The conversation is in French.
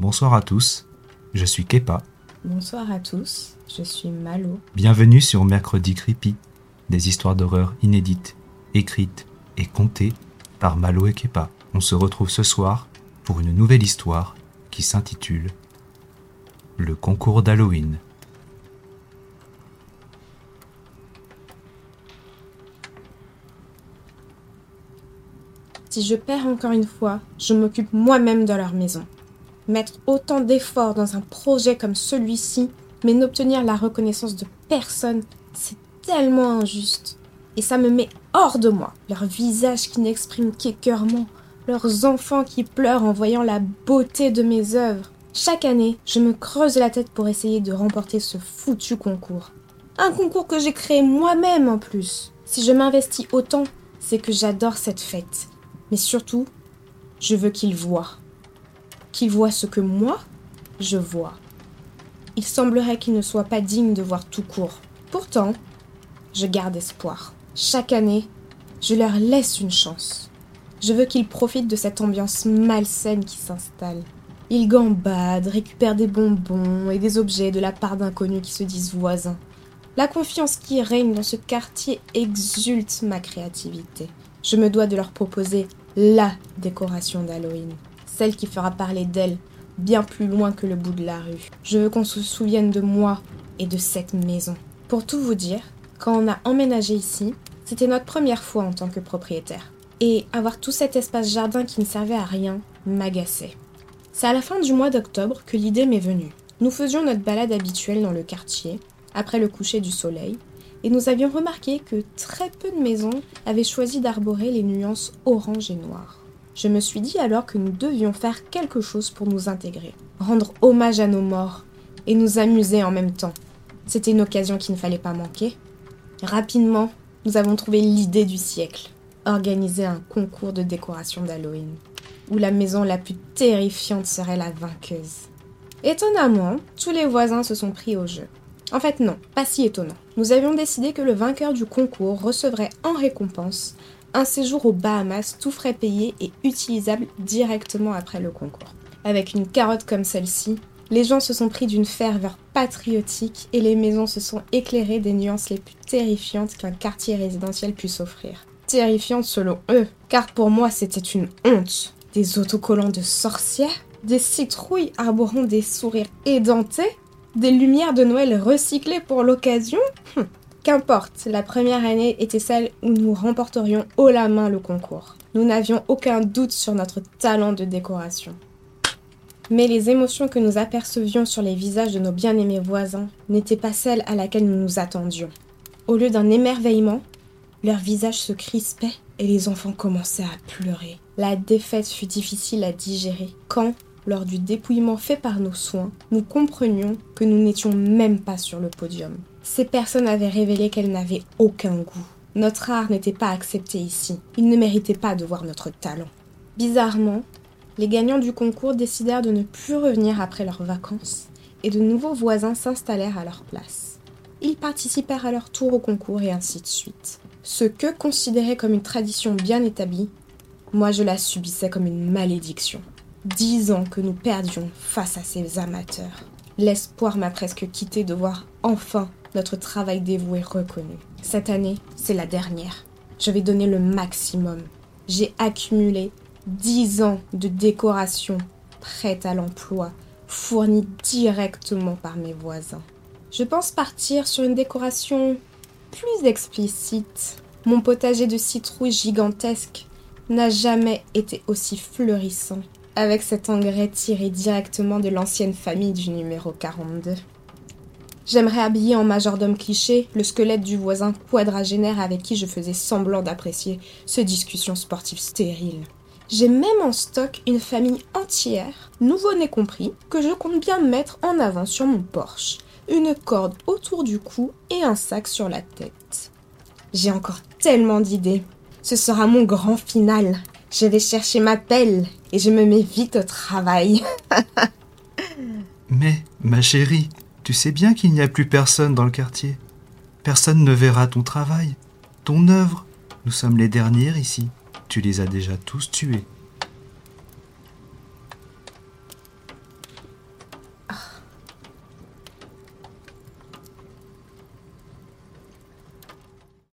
Bonsoir à tous, je suis Kepa. Bonsoir à tous, je suis Malo. Bienvenue sur Mercredi Creepy, des histoires d'horreur inédites, écrites et contées par Malo et Kepa. On se retrouve ce soir pour une nouvelle histoire qui s'intitule Le concours d'Halloween. Si je perds encore une fois, je m'occupe moi-même de leur maison. Mettre autant d'efforts dans un projet comme celui-ci, mais n'obtenir la reconnaissance de personne, c'est tellement injuste. Et ça me met hors de moi. Leurs visages qui n'expriment qu'écœurement, leurs enfants qui pleurent en voyant la beauté de mes œuvres. Chaque année, je me creuse la tête pour essayer de remporter ce foutu concours. Un concours que j'ai créé moi-même en plus. Si je m'investis autant, c'est que j'adore cette fête. Mais surtout, je veux qu'ils voient. Qu'ils voient ce que moi, je vois. Il semblerait qu'ils ne soient pas dignes de voir tout court. Pourtant, je garde espoir. Chaque année, je leur laisse une chance. Je veux qu'ils profitent de cette ambiance malsaine qui s'installe. Ils gambadent, récupèrent des bonbons et des objets de la part d'inconnus qui se disent voisins. La confiance qui règne dans ce quartier exulte ma créativité. Je me dois de leur proposer LA décoration d'Halloween, celle qui fera parler d'elle bien plus loin que le bout de la rue. Je veux qu'on se souvienne de moi et de cette maison. Pour tout vous dire, quand on a emménagé ici, c'était notre première fois en tant que propriétaire. Et avoir tout cet espace jardin qui ne servait à rien m'agaçait. C'est à la fin du mois d'octobre que l'idée m'est venue. Nous faisions notre balade habituelle dans le quartier, après le coucher du soleil, et nous avions remarqué que très peu de maisons avaient choisi d'arborer les nuances orange et noir. Je me suis dit alors que nous devions faire quelque chose pour nous intégrer, rendre hommage à nos morts et nous amuser en même temps. C'était une occasion qu'il ne fallait pas manquer. Rapidement, nous avons trouvé l'idée du siècle, organiser un concours de décoration d'Halloween, où la maison la plus terrifiante serait la vainqueuse. Étonnamment, tous les voisins se sont pris au jeu. En fait, non, pas si étonnant. Nous avions décidé que le vainqueur du concours recevrait en récompense un séjour aux Bahamas tout frais payé et utilisable directement après le concours. Avec une carotte comme celle-ci, les gens se sont pris d'une ferveur patriotique et les maisons se sont éclairées des nuances les plus terrifiantes qu'un quartier résidentiel puisse offrir. Terrifiantes selon eux, car pour moi c'était une honte. Des autocollants de sorcières, des citrouilles arborant des sourires édentés, des lumières de Noël recyclées pour l'occasion? Hum, Qu'importe, la première année était celle où nous remporterions haut la main le concours. Nous n'avions aucun doute sur notre talent de décoration. Mais les émotions que nous apercevions sur les visages de nos bien-aimés voisins n'étaient pas celles à laquelle nous nous attendions. Au lieu d'un émerveillement, leurs visages se crispaient et les enfants commençaient à pleurer. La défaite fut difficile à digérer quand, lors du dépouillement fait par nos soins, nous comprenions que nous n'étions même pas sur le podium. Ces personnes avaient révélé qu'elles n'avaient aucun goût. Notre art n'était pas accepté ici. Ils ne méritaient pas de voir notre talent. Bizarrement, les gagnants du concours décidèrent de ne plus revenir après leurs vacances et de nouveaux voisins s'installèrent à leur place. Ils participèrent à leur tour au concours et ainsi de suite. Ce que considérait comme une tradition bien établie, moi je la subissais comme une malédiction. Dix ans que nous perdions face à ces amateurs. L'espoir m'a presque quitté de voir enfin notre travail dévoué reconnu. Cette année, c'est la dernière. Je vais donner le maximum. J'ai accumulé dix ans de décoration prête à l'emploi, fournie directement par mes voisins. Je pense partir sur une décoration plus explicite. Mon potager de citrouilles gigantesque n'a jamais été aussi fleurissant avec cet engrais tiré directement de l'ancienne famille du numéro 42. J'aimerais habiller en majordome cliché le squelette du voisin quadragénaire avec qui je faisais semblant d'apprécier ce discussion sportive stérile. J'ai même en stock une famille entière, nouveau-né compris, que je compte bien mettre en avant sur mon Porsche, une corde autour du cou et un sac sur la tête. J'ai encore tellement d'idées. Ce sera mon grand final. Je vais chercher ma pelle et je me mets vite au travail. Mais, ma chérie, tu sais bien qu'il n'y a plus personne dans le quartier. Personne ne verra ton travail, ton œuvre. Nous sommes les derniers ici. Tu les as déjà tous tués.